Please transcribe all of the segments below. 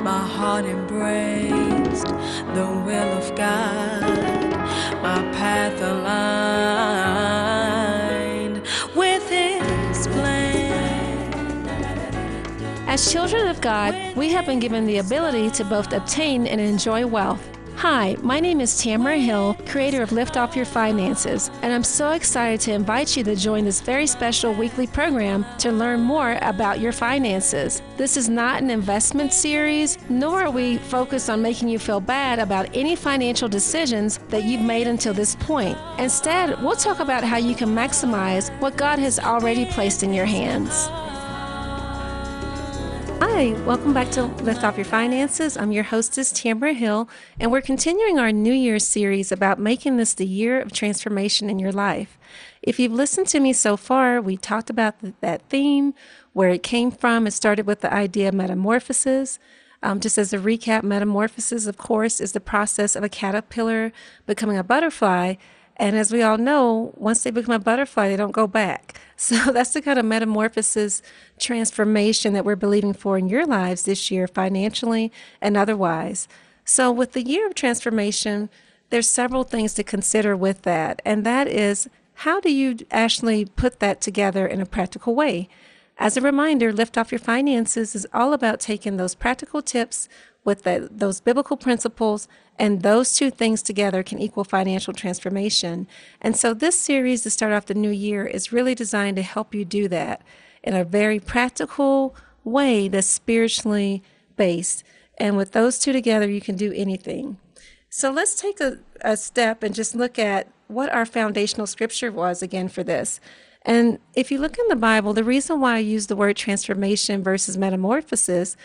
my heart embraced the will of God, my path aligned with His plan. As children of God, we have been given the ability to both obtain and enjoy wealth. Hi, my name is Tamara Hill, creator of Lift Off Your Finances, and I'm so excited to invite you to join this very special weekly program to learn more about your finances. This is not an investment series, nor are we focused on making you feel bad about any financial decisions that you've made until this point. Instead, we'll talk about how you can maximize what God has already placed in your hands. Hi, welcome back to Lift Off Your Finances. I'm your hostess, Tamara Hill, and we're continuing our New Year's series about making this the year of transformation in your life. If you've listened to me so far, we talked about th- that theme, where it came from. It started with the idea of metamorphosis. Um, just as a recap, metamorphosis, of course, is the process of a caterpillar becoming a butterfly. And as we all know, once they become a butterfly, they don't go back. So that's the kind of metamorphosis transformation that we're believing for in your lives this year, financially and otherwise. So, with the year of transformation, there's several things to consider with that. And that is how do you actually put that together in a practical way? As a reminder, Lift Off Your Finances is all about taking those practical tips with the, those biblical principles, and those two things together can equal financial transformation. And so, this series to start off the new year is really designed to help you do that in a very practical way that's spiritually based. And with those two together, you can do anything. So, let's take a, a step and just look at what our foundational scripture was again for this. And if you look in the Bible, the reason why I use the word transformation versus metamorphosis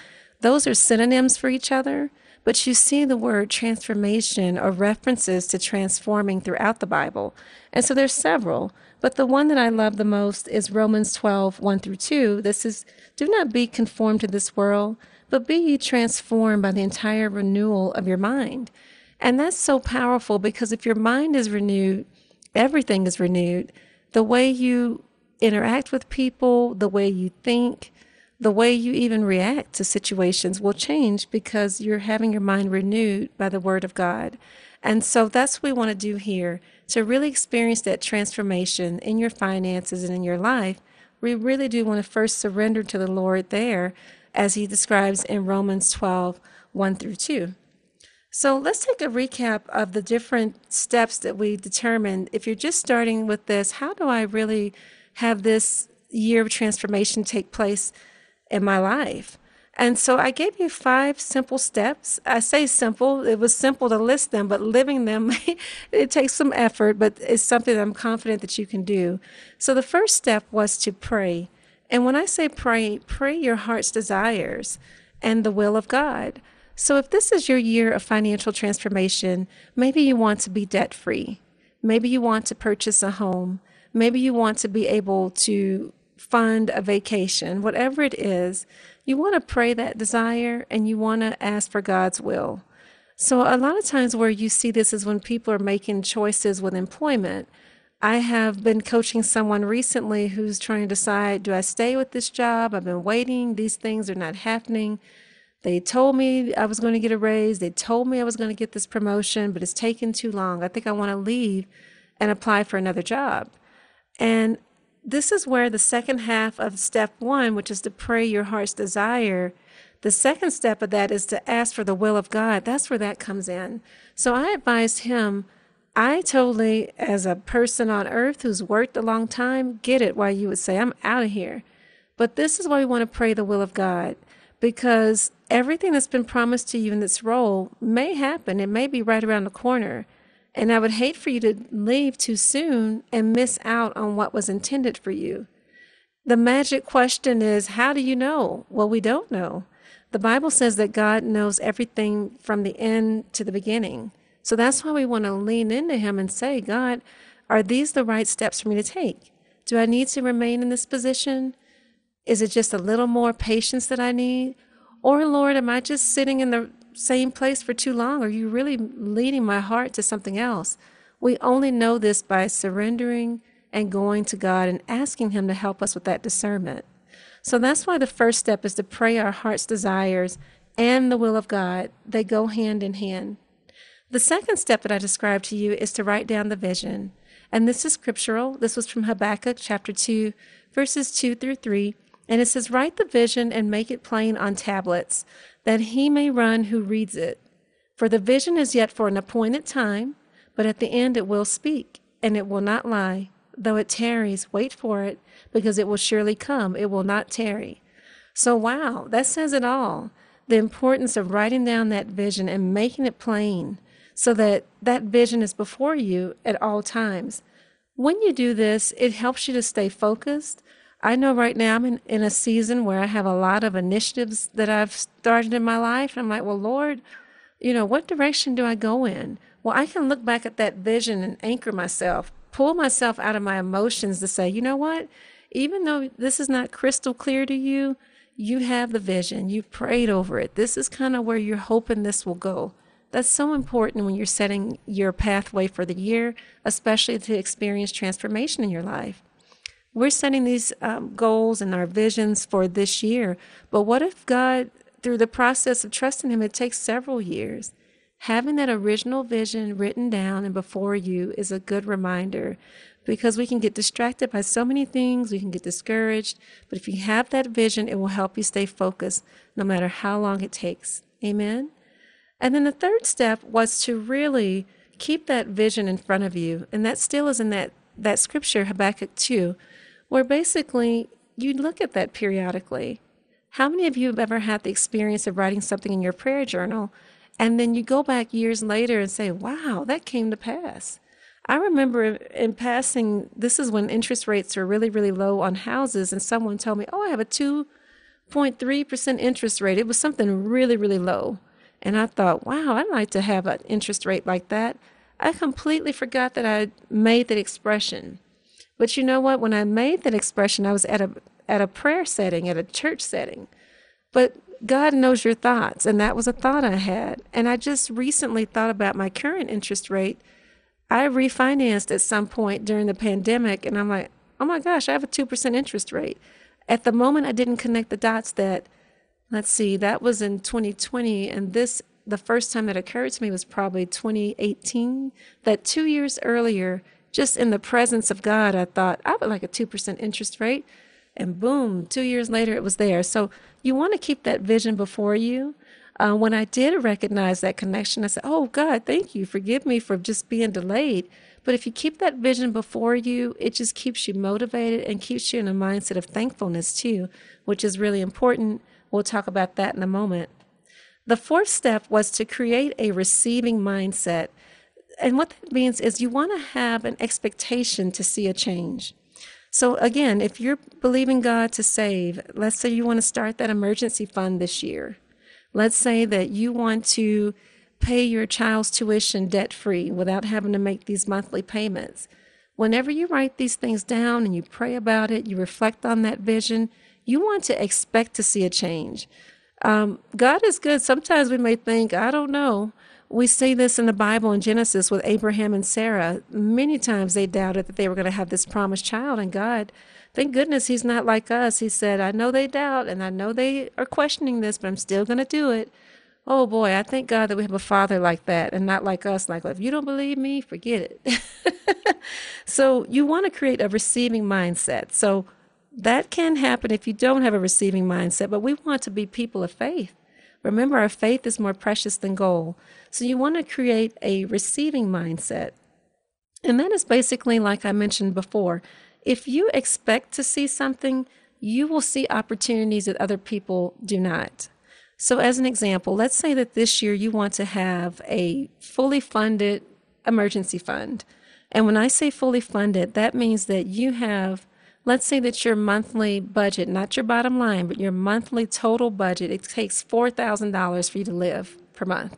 those are synonyms for each other, but you see the word transformation or references to transforming throughout the Bible. And so there's several, but the one that I love the most is Romans 12, 1 through 2. This is, do not be conformed to this world, but be ye transformed by the entire renewal of your mind. And that's so powerful because if your mind is renewed, everything is renewed. The way you interact with people, the way you think, the way you even react to situations will change because you're having your mind renewed by the Word of God. And so that's what we want to do here to really experience that transformation in your finances and in your life. We really do want to first surrender to the Lord there, as He describes in Romans 12 1 through 2. So let's take a recap of the different steps that we determined. If you're just starting with this, how do I really have this year of transformation take place in my life. And so I gave you five simple steps. I say simple, it was simple to list them, but living them, it takes some effort, but it's something that I'm confident that you can do. So the first step was to pray. And when I say pray, pray your heart's desires and the will of God. So if this is your year of financial transformation, maybe you want to be debt free. Maybe you want to purchase a home. Maybe you want to be able to fund a vacation, whatever it is, you want to pray that desire and you want to ask for God's will. So, a lot of times where you see this is when people are making choices with employment. I have been coaching someone recently who's trying to decide do I stay with this job? I've been waiting, these things are not happening. They told me I was going to get a raise, they told me I was going to get this promotion, but it's taken too long. I think I want to leave and apply for another job. And this is where the second half of step one, which is to pray your heart's desire, the second step of that is to ask for the will of God. That's where that comes in. So I advised him, I totally, as a person on earth who's worked a long time, get it why you would say, I'm out of here. But this is why we want to pray the will of God because everything that's been promised to you in this role may happen. It may be right around the corner. And I would hate for you to leave too soon and miss out on what was intended for you. The magic question is how do you know? Well, we don't know. The Bible says that God knows everything from the end to the beginning. So that's why we want to lean into Him and say, God, are these the right steps for me to take? Do I need to remain in this position? Is it just a little more patience that I need? Or, Lord, am I just sitting in the same place for too long? Are you really leading my heart to something else? We only know this by surrendering and going to God and asking Him to help us with that discernment. So that's why the first step is to pray our heart's desires and the will of God, they go hand in hand. The second step that I described to you is to write down the vision. And this is scriptural. This was from Habakkuk chapter 2, verses 2 through 3. And it says, Write the vision and make it plain on tablets, that he may run who reads it. For the vision is yet for an appointed time, but at the end it will speak, and it will not lie. Though it tarries, wait for it, because it will surely come. It will not tarry. So, wow, that says it all. The importance of writing down that vision and making it plain so that that vision is before you at all times. When you do this, it helps you to stay focused. I know right now I'm in, in a season where I have a lot of initiatives that I've started in my life. I'm like, well, Lord, you know, what direction do I go in? Well, I can look back at that vision and anchor myself, pull myself out of my emotions to say, you know what? Even though this is not crystal clear to you, you have the vision, you've prayed over it. This is kind of where you're hoping this will go. That's so important when you're setting your pathway for the year, especially to experience transformation in your life. We're setting these um, goals and our visions for this year, but what if God, through the process of trusting Him, it takes several years? Having that original vision written down and before you is a good reminder because we can get distracted by so many things, we can get discouraged. But if you have that vision, it will help you stay focused no matter how long it takes. Amen. And then the third step was to really keep that vision in front of you. And that still is in that, that scripture, Habakkuk 2, where basically you look at that periodically. How many of you have ever had the experience of writing something in your prayer journal and then you go back years later and say, wow, that came to pass? I remember in passing, this is when interest rates were really, really low on houses, and someone told me, oh, I have a 2.3% interest rate. It was something really, really low. And I thought, wow, I'd like to have an interest rate like that. I completely forgot that I made that expression. But you know what? When I made that expression, I was at a at a prayer setting, at a church setting. But God knows your thoughts, and that was a thought I had. And I just recently thought about my current interest rate. I refinanced at some point during the pandemic, and I'm like, oh my gosh, I have a 2% interest rate. At the moment, I didn't connect the dots that let's see, that was in 2020. And this, the first time that occurred to me was probably 2018. That two years earlier, just in the presence of God, I thought, I would like a 2% interest rate. And boom, two years later, it was there. So you want to keep that vision before you. Uh, when I did recognize that connection, I said, Oh, God, thank you. Forgive me for just being delayed. But if you keep that vision before you, it just keeps you motivated and keeps you in a mindset of thankfulness too, which is really important We'll talk about that in a moment. The fourth step was to create a receiving mindset. And what that means is you want to have an expectation to see a change. So, again, if you're believing God to save, let's say you want to start that emergency fund this year. Let's say that you want to pay your child's tuition debt free without having to make these monthly payments. Whenever you write these things down and you pray about it, you reflect on that vision, you want to expect to see a change. Um, God is good. Sometimes we may think, I don't know. We see this in the Bible in Genesis with Abraham and Sarah. Many times they doubted that they were going to have this promised child, and God, thank goodness He's not like us. He said, I know they doubt and I know they are questioning this, but I'm still going to do it. Oh boy, I thank God that we have a father like that and not like us, like, if you don't believe me, forget it. so you want to create a receiving mindset. So that can happen if you don't have a receiving mindset, but we want to be people of faith. Remember, our faith is more precious than gold. So you want to create a receiving mindset. And that is basically, like I mentioned before, if you expect to see something, you will see opportunities that other people do not. So, as an example, let's say that this year you want to have a fully funded emergency fund. And when I say fully funded, that means that you have Let's say that your monthly budget, not your bottom line, but your monthly total budget, it takes $4,000 for you to live per month.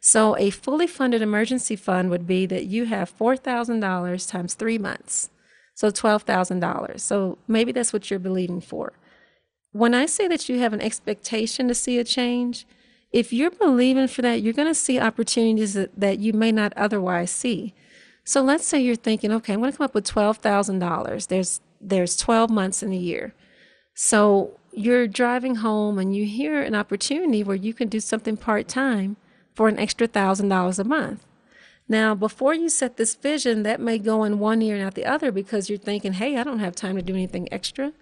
So a fully funded emergency fund would be that you have $4,000 times three months. So $12,000. So maybe that's what you're believing for. When I say that you have an expectation to see a change, if you're believing for that, you're going to see opportunities that, that you may not otherwise see. So let's say you're thinking, okay, I'm going to come up with $12,000. There's there's 12 months in a year. So you're driving home and you hear an opportunity where you can do something part time for an extra thousand dollars a month. Now, before you set this vision, that may go in one ear and out the other because you're thinking, hey, I don't have time to do anything extra.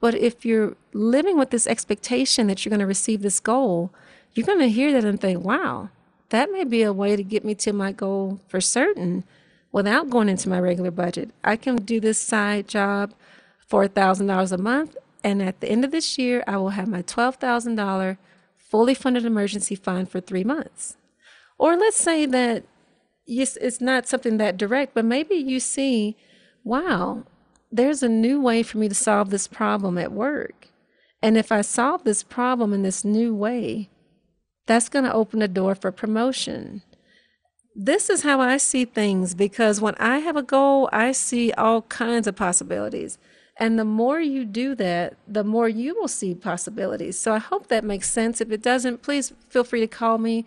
But if you're living with this expectation that you're going to receive this goal, you're going to hear that and think, wow, that may be a way to get me to my goal for certain without going into my regular budget. I can do this side job for $1,000 a month. And at the end of this year, I will have my $12,000 fully funded emergency fund for three months. Or let's say that yes, it's not something that direct, but maybe you see, wow, there's a new way for me to solve this problem at work. And if I solve this problem in this new way, that's going to open a door for promotion. This is how I see things because when I have a goal, I see all kinds of possibilities. And the more you do that, the more you will see possibilities. So I hope that makes sense. If it doesn't, please feel free to call me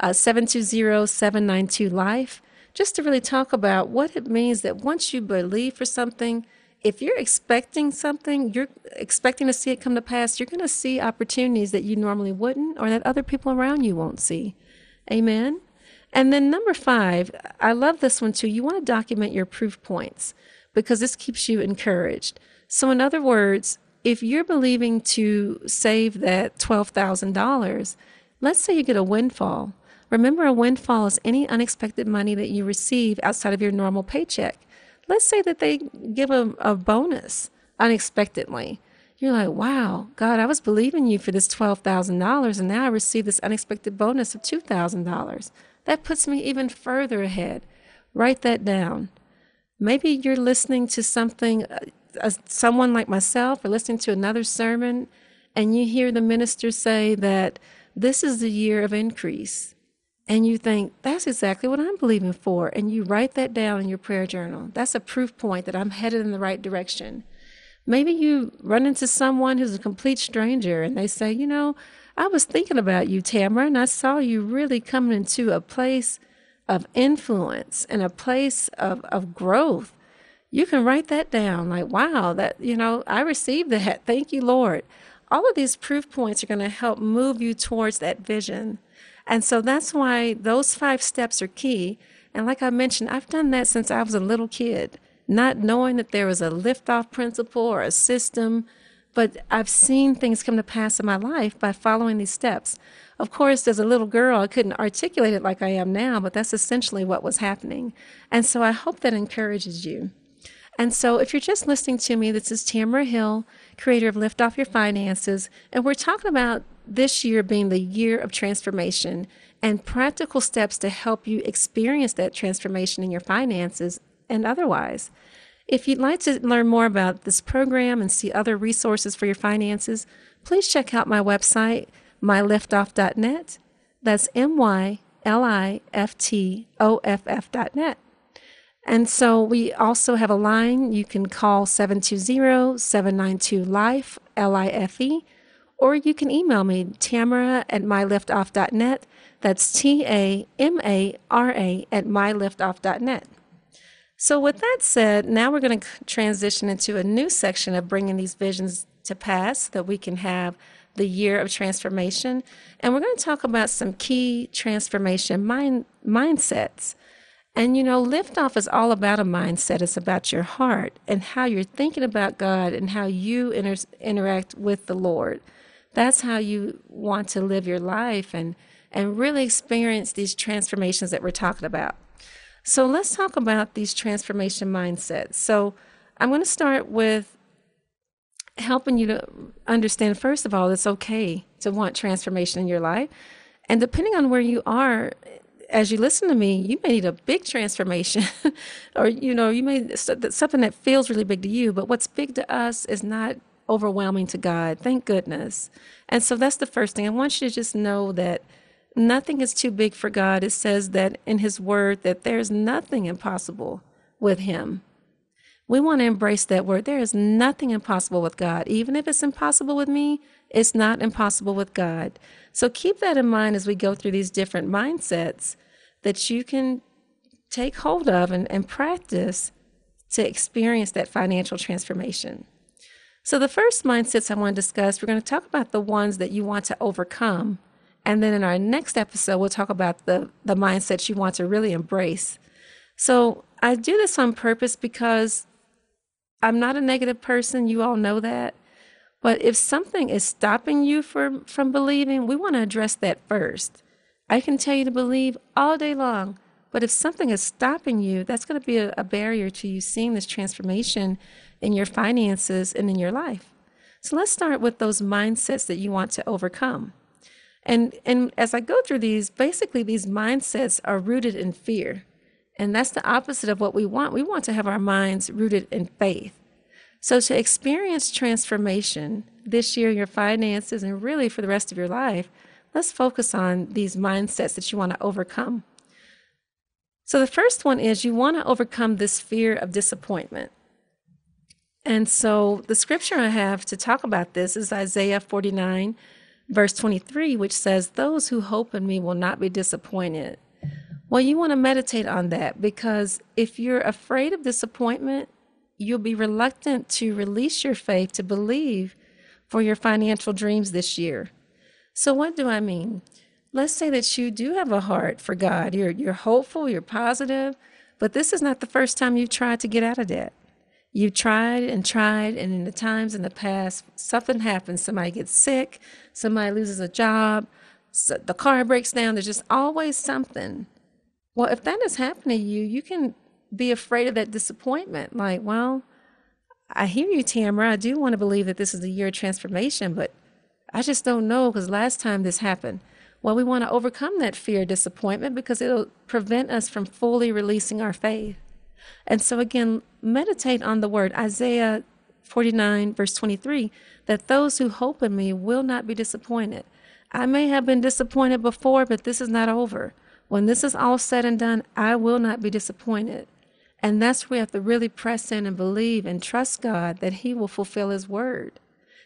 uh, 720-792-LIFE just to really talk about what it means that once you believe for something, if you're expecting something, you're expecting to see it come to pass, you're going to see opportunities that you normally wouldn't or that other people around you won't see. Amen. And then number five, I love this one too. You want to document your proof points because this keeps you encouraged. So, in other words, if you're believing to save that $12,000, let's say you get a windfall. Remember, a windfall is any unexpected money that you receive outside of your normal paycheck. Let's say that they give a, a bonus unexpectedly. You're like, wow, God, I was believing you for this $12,000 and now I receive this unexpected bonus of $2,000. That puts me even further ahead. Write that down. Maybe you're listening to something, uh, someone like myself, or listening to another sermon, and you hear the minister say that this is the year of increase and you think, that's exactly what I'm believing for, and you write that down in your prayer journal. That's a proof point that I'm headed in the right direction. Maybe you run into someone who's a complete stranger and they say, you know, I was thinking about you, Tamara, and I saw you really coming into a place of influence and a place of, of growth. You can write that down like, wow, that, you know, I received that. Thank you, Lord. All of these proof points are going to help move you towards that vision. And so that's why those five steps are key. And like I mentioned, I've done that since I was a little kid, not knowing that there was a liftoff principle or a system, but I've seen things come to pass in my life by following these steps. Of course, as a little girl, I couldn't articulate it like I am now, but that's essentially what was happening. And so I hope that encourages you. And so, if you're just listening to me, this is Tamara Hill, creator of Lift Off Your Finances, and we're talking about this year being the year of transformation and practical steps to help you experience that transformation in your finances and otherwise. If you'd like to learn more about this program and see other resources for your finances, please check out my website, myliftoff.net. That's M Y L I F T O F F.net. And so we also have a line you can call 720 792 LIFE, L I F E, or you can email me, tamara at myliftoff.net. That's T A M A R A at myliftoff.net. So, with that said, now we're going to transition into a new section of bringing these visions to pass that we can have the year of transformation. And we're going to talk about some key transformation mind, mindsets and you know, liftoff is all about a mindset. It's about your heart and how you're thinking about God and how you inter- interact with the Lord. That's how you want to live your life and and really experience these transformations that we're talking about. So let's talk about these transformation mindsets. So I'm going to start with helping you to understand first of all it's okay to want transformation in your life. And depending on where you are as you listen to me, you may need a big transformation, or you know, you may something that feels really big to you. But what's big to us is not overwhelming to God. Thank goodness. And so that's the first thing. I want you to just know that nothing is too big for God. It says that in His Word that there's nothing impossible with Him. We want to embrace that word. There is nothing impossible with God. Even if it's impossible with me, it's not impossible with God. So keep that in mind as we go through these different mindsets that you can take hold of and, and practice to experience that financial transformation. So, the first mindsets I want to discuss, we're going to talk about the ones that you want to overcome. And then in our next episode, we'll talk about the, the mindsets you want to really embrace. So, I do this on purpose because I'm not a negative person. You all know that. But if something is stopping you from, from believing, we want to address that first. I can tell you to believe all day long, but if something is stopping you, that's going to be a, a barrier to you seeing this transformation in your finances and in your life. So let's start with those mindsets that you want to overcome. And and as I go through these, basically these mindsets are rooted in fear. And that's the opposite of what we want. We want to have our minds rooted in faith. So, to experience transformation this year, in your finances, and really for the rest of your life, let's focus on these mindsets that you want to overcome. So, the first one is you want to overcome this fear of disappointment. And so, the scripture I have to talk about this is Isaiah 49, verse 23, which says, Those who hope in me will not be disappointed. Well, you want to meditate on that because if you're afraid of disappointment, you'll be reluctant to release your faith to believe for your financial dreams this year. So, what do I mean? Let's say that you do have a heart for God. You're, you're hopeful, you're positive, but this is not the first time you've tried to get out of debt. You've tried and tried, and in the times in the past, something happens. Somebody gets sick, somebody loses a job, so the car breaks down. There's just always something. Well, if that has happened to you, you can be afraid of that disappointment. Like, well, I hear you, Tamara. I do want to believe that this is a year of transformation, but I just don't know because last time this happened. Well, we want to overcome that fear of disappointment because it'll prevent us from fully releasing our faith. And so, again, meditate on the word Isaiah 49, verse 23 that those who hope in me will not be disappointed. I may have been disappointed before, but this is not over. When this is all said and done, I will not be disappointed. And that's where we have to really press in and believe and trust God that He will fulfill His word.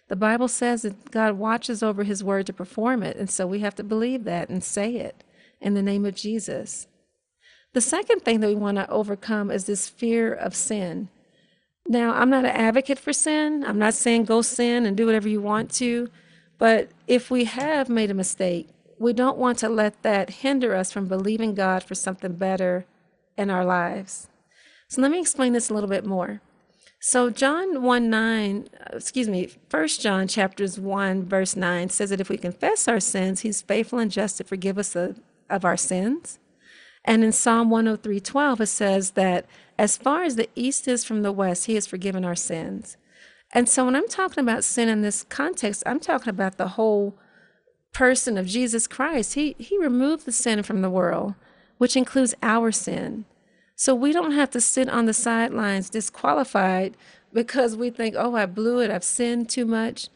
The Bible says that God watches over His word to perform it. And so we have to believe that and say it in the name of Jesus. The second thing that we want to overcome is this fear of sin. Now, I'm not an advocate for sin. I'm not saying go sin and do whatever you want to. But if we have made a mistake, we don't want to let that hinder us from believing God for something better in our lives. So let me explain this a little bit more. So John 1 9, excuse me, First John chapters 1, verse 9 says that if we confess our sins, he's faithful and just to forgive us of, of our sins. And in Psalm 103 12, it says that as far as the east is from the west, he has forgiven our sins. And so when I'm talking about sin in this context, I'm talking about the whole person of Jesus Christ. He, he removed the sin from the world, which includes our sin. So we don't have to sit on the sidelines disqualified because we think, oh, I blew it, I've sinned too much.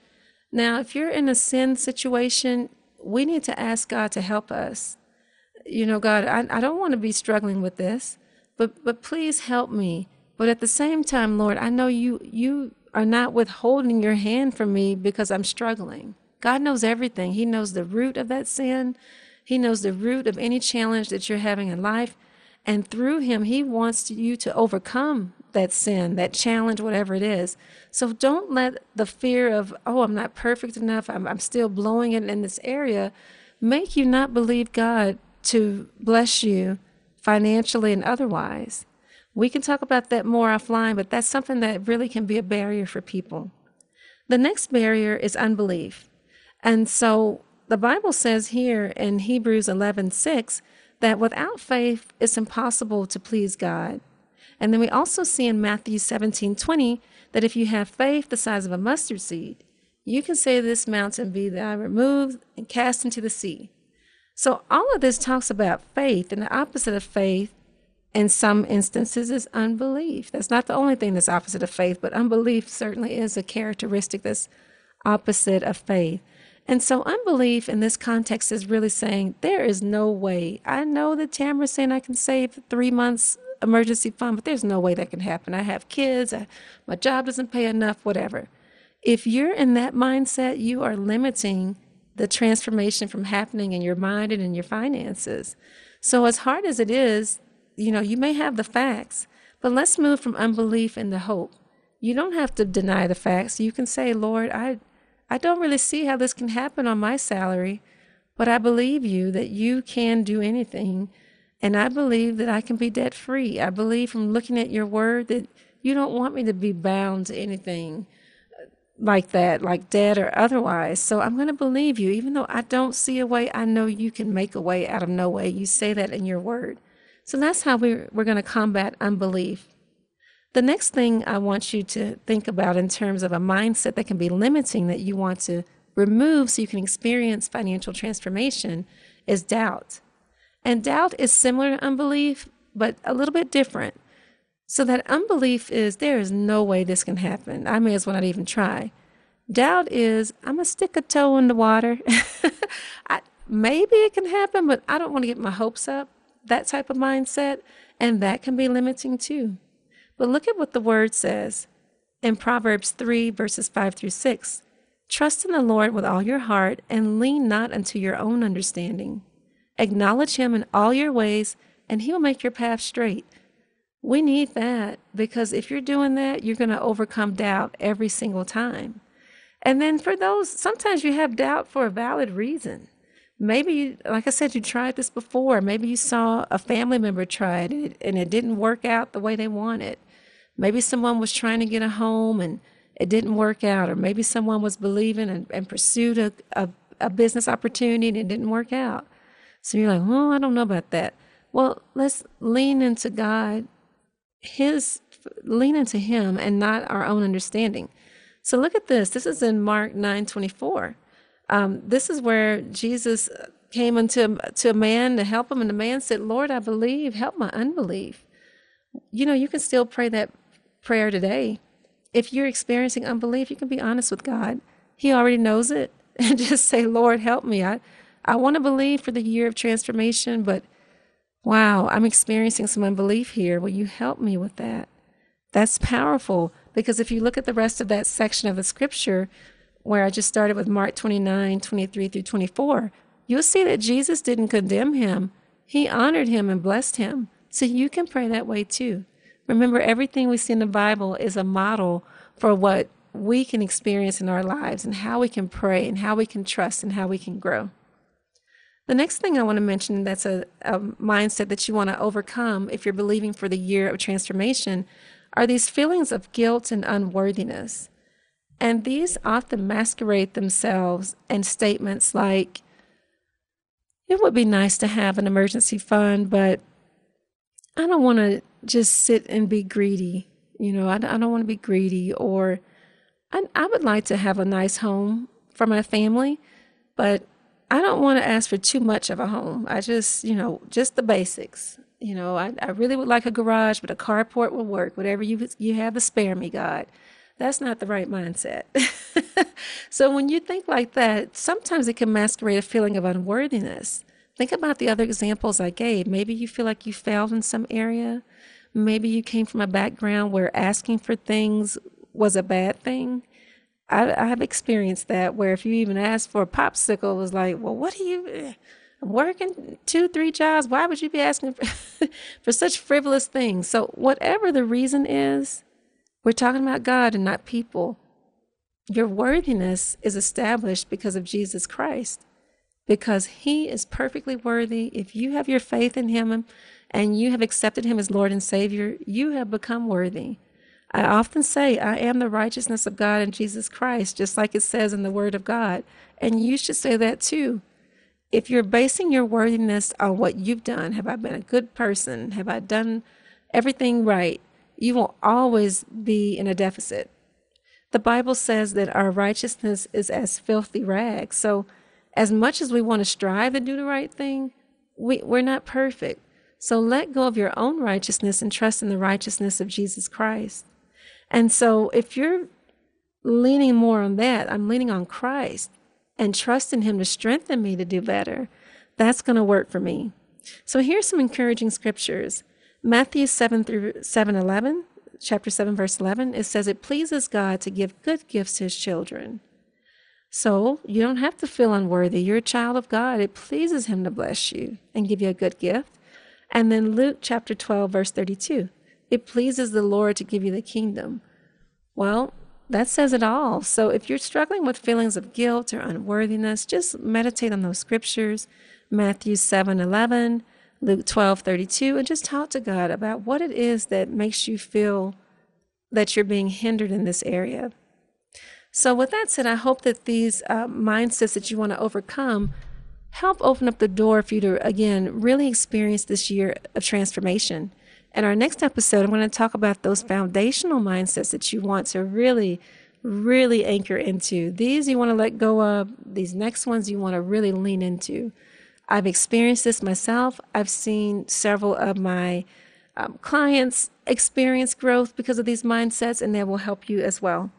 Now, if you're in a sin situation, we need to ask God to help us. You know, God, I, I don't want to be struggling with this, but but please help me. But at the same time, Lord, I know you you are not withholding your hand from me because I'm struggling. God knows everything. He knows the root of that sin. He knows the root of any challenge that you're having in life. And through him, he wants you to overcome that sin, that challenge, whatever it is. So don't let the fear of, oh, I'm not perfect enough, I'm, I'm still blowing it in this area, make you not believe God to bless you financially and otherwise. We can talk about that more offline, but that's something that really can be a barrier for people. The next barrier is unbelief. And so the Bible says here in Hebrews 11 6 that without faith, it's impossible to please God. And then we also see in Matthew 17 20 that if you have faith the size of a mustard seed, you can say this mountain, Be thou removed and cast into the sea. So all of this talks about faith, and the opposite of faith in some instances is unbelief. That's not the only thing that's opposite of faith, but unbelief certainly is a characteristic that's opposite of faith. And so unbelief in this context is really saying there is no way. I know that Tamara's saying I can save three months emergency fund, but there's no way that can happen. I have kids, I, my job doesn't pay enough, whatever. If you're in that mindset, you are limiting the transformation from happening in your mind and in your finances. So as hard as it is, you know, you may have the facts, but let's move from unbelief into hope. You don't have to deny the facts. You can say, Lord, I, I don't really see how this can happen on my salary, but I believe you that you can do anything. And I believe that I can be debt free. I believe from looking at your word that you don't want me to be bound to anything like that, like dead or otherwise. So I'm going to believe you. Even though I don't see a way, I know you can make a way out of no way. You say that in your word. So that's how we're, we're going to combat unbelief. The next thing I want you to think about in terms of a mindset that can be limiting that you want to remove so you can experience financial transformation is doubt. And doubt is similar to unbelief, but a little bit different. So that unbelief is there is no way this can happen. I may as well not even try. Doubt is I'm gonna stick a toe in the water. I, maybe it can happen, but I don't want to get my hopes up. That type of mindset, and that can be limiting too. But look at what the word says in Proverbs 3, verses 5 through 6. Trust in the Lord with all your heart and lean not unto your own understanding. Acknowledge him in all your ways, and he will make your path straight. We need that because if you're doing that, you're going to overcome doubt every single time. And then for those, sometimes you have doubt for a valid reason. Maybe, like I said, you tried this before. Maybe you saw a family member try it and it didn't work out the way they wanted. Maybe someone was trying to get a home and it didn't work out, or maybe someone was believing and, and pursued a, a, a business opportunity and it didn't work out. So you're like, well, I don't know about that. Well, let's lean into God his lean into him and not our own understanding. So look at this. This is in Mark 9 24. Um, this is where Jesus came unto to a man to help him, and the man said, Lord, I believe, help my unbelief. You know, you can still pray that prayer today. If you're experiencing unbelief, you can be honest with God. He already knows it. And just say, Lord, help me. I, I want to believe for the year of transformation, but Wow, I'm experiencing some unbelief here. Will you help me with that? That's powerful because if you look at the rest of that section of the scripture, where I just started with Mark 29, 23 through 24, you'll see that Jesus didn't condemn him. He honored him and blessed him. So you can pray that way too. Remember, everything we see in the Bible is a model for what we can experience in our lives and how we can pray and how we can trust and how we can grow. The next thing I want to mention that's a, a mindset that you want to overcome if you're believing for the year of transformation are these feelings of guilt and unworthiness. And these often masquerade themselves in statements like, it would be nice to have an emergency fund, but I don't want to just sit and be greedy. You know, I, I don't want to be greedy. Or I, I would like to have a nice home for my family, but I don't want to ask for too much of a home. I just, you know, just the basics. You know, I, I really would like a garage, but a carport will work. Whatever you you have to spare me, God. That's not the right mindset. so when you think like that, sometimes it can masquerade a feeling of unworthiness. Think about the other examples I gave. Maybe you feel like you failed in some area. Maybe you came from a background where asking for things was a bad thing. I, I've experienced that where if you even ask for a popsicle, it was like, well, what are you eh, working two, three jobs? Why would you be asking for, for such frivolous things? So, whatever the reason is, we're talking about God and not people. Your worthiness is established because of Jesus Christ, because He is perfectly worthy. If you have your faith in Him and you have accepted Him as Lord and Savior, you have become worthy. I often say, I am the righteousness of God in Jesus Christ, just like it says in the Word of God. And you should say that too. If you're basing your worthiness on what you've done, have I been a good person? Have I done everything right? You will always be in a deficit. The Bible says that our righteousness is as filthy rags. So, as much as we want to strive to do the right thing, we, we're not perfect. So, let go of your own righteousness and trust in the righteousness of Jesus Christ. And so if you're leaning more on that, I'm leaning on Christ and trusting Him to strengthen me to do better, that's going to work for me. So here's some encouraging scriptures. Matthew 7 through 7 11, chapter 7, verse 11, it says, It pleases God to give good gifts to His children. So you don't have to feel unworthy. You're a child of God. It pleases Him to bless you and give you a good gift. And then Luke chapter 12, verse 32, it pleases the Lord to give you the kingdom. Well, that says it all. So if you're struggling with feelings of guilt or unworthiness, just meditate on those scriptures, Matthew 7 11, Luke 12 32, and just talk to God about what it is that makes you feel that you're being hindered in this area. So, with that said, I hope that these uh, mindsets that you want to overcome help open up the door for you to, again, really experience this year of transformation. In our next episode, I'm going to talk about those foundational mindsets that you want to really, really anchor into. These you want to let go of, these next ones you want to really lean into. I've experienced this myself. I've seen several of my um, clients experience growth because of these mindsets, and they will help you as well.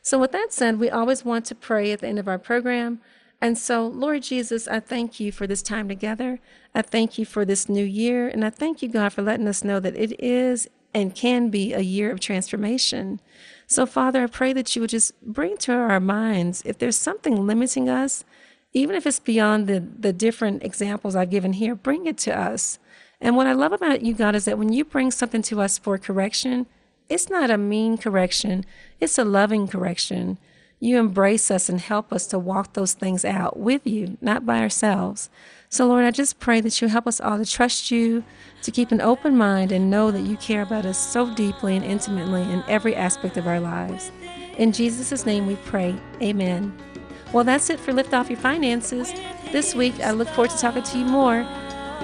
So, with that said, we always want to pray at the end of our program. And so, Lord Jesus, I thank you for this time together. I thank you for this new year. And I thank you, God, for letting us know that it is and can be a year of transformation. So, Father, I pray that you would just bring to our minds if there's something limiting us, even if it's beyond the, the different examples I've given here, bring it to us. And what I love about you, God, is that when you bring something to us for correction, it's not a mean correction, it's a loving correction. You embrace us and help us to walk those things out with you, not by ourselves. So, Lord, I just pray that you help us all to trust you, to keep an open mind, and know that you care about us so deeply and intimately in every aspect of our lives. In Jesus' name we pray. Amen. Well, that's it for Lift Off Your Finances. This week, I look forward to talking to you more.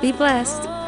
Be blessed.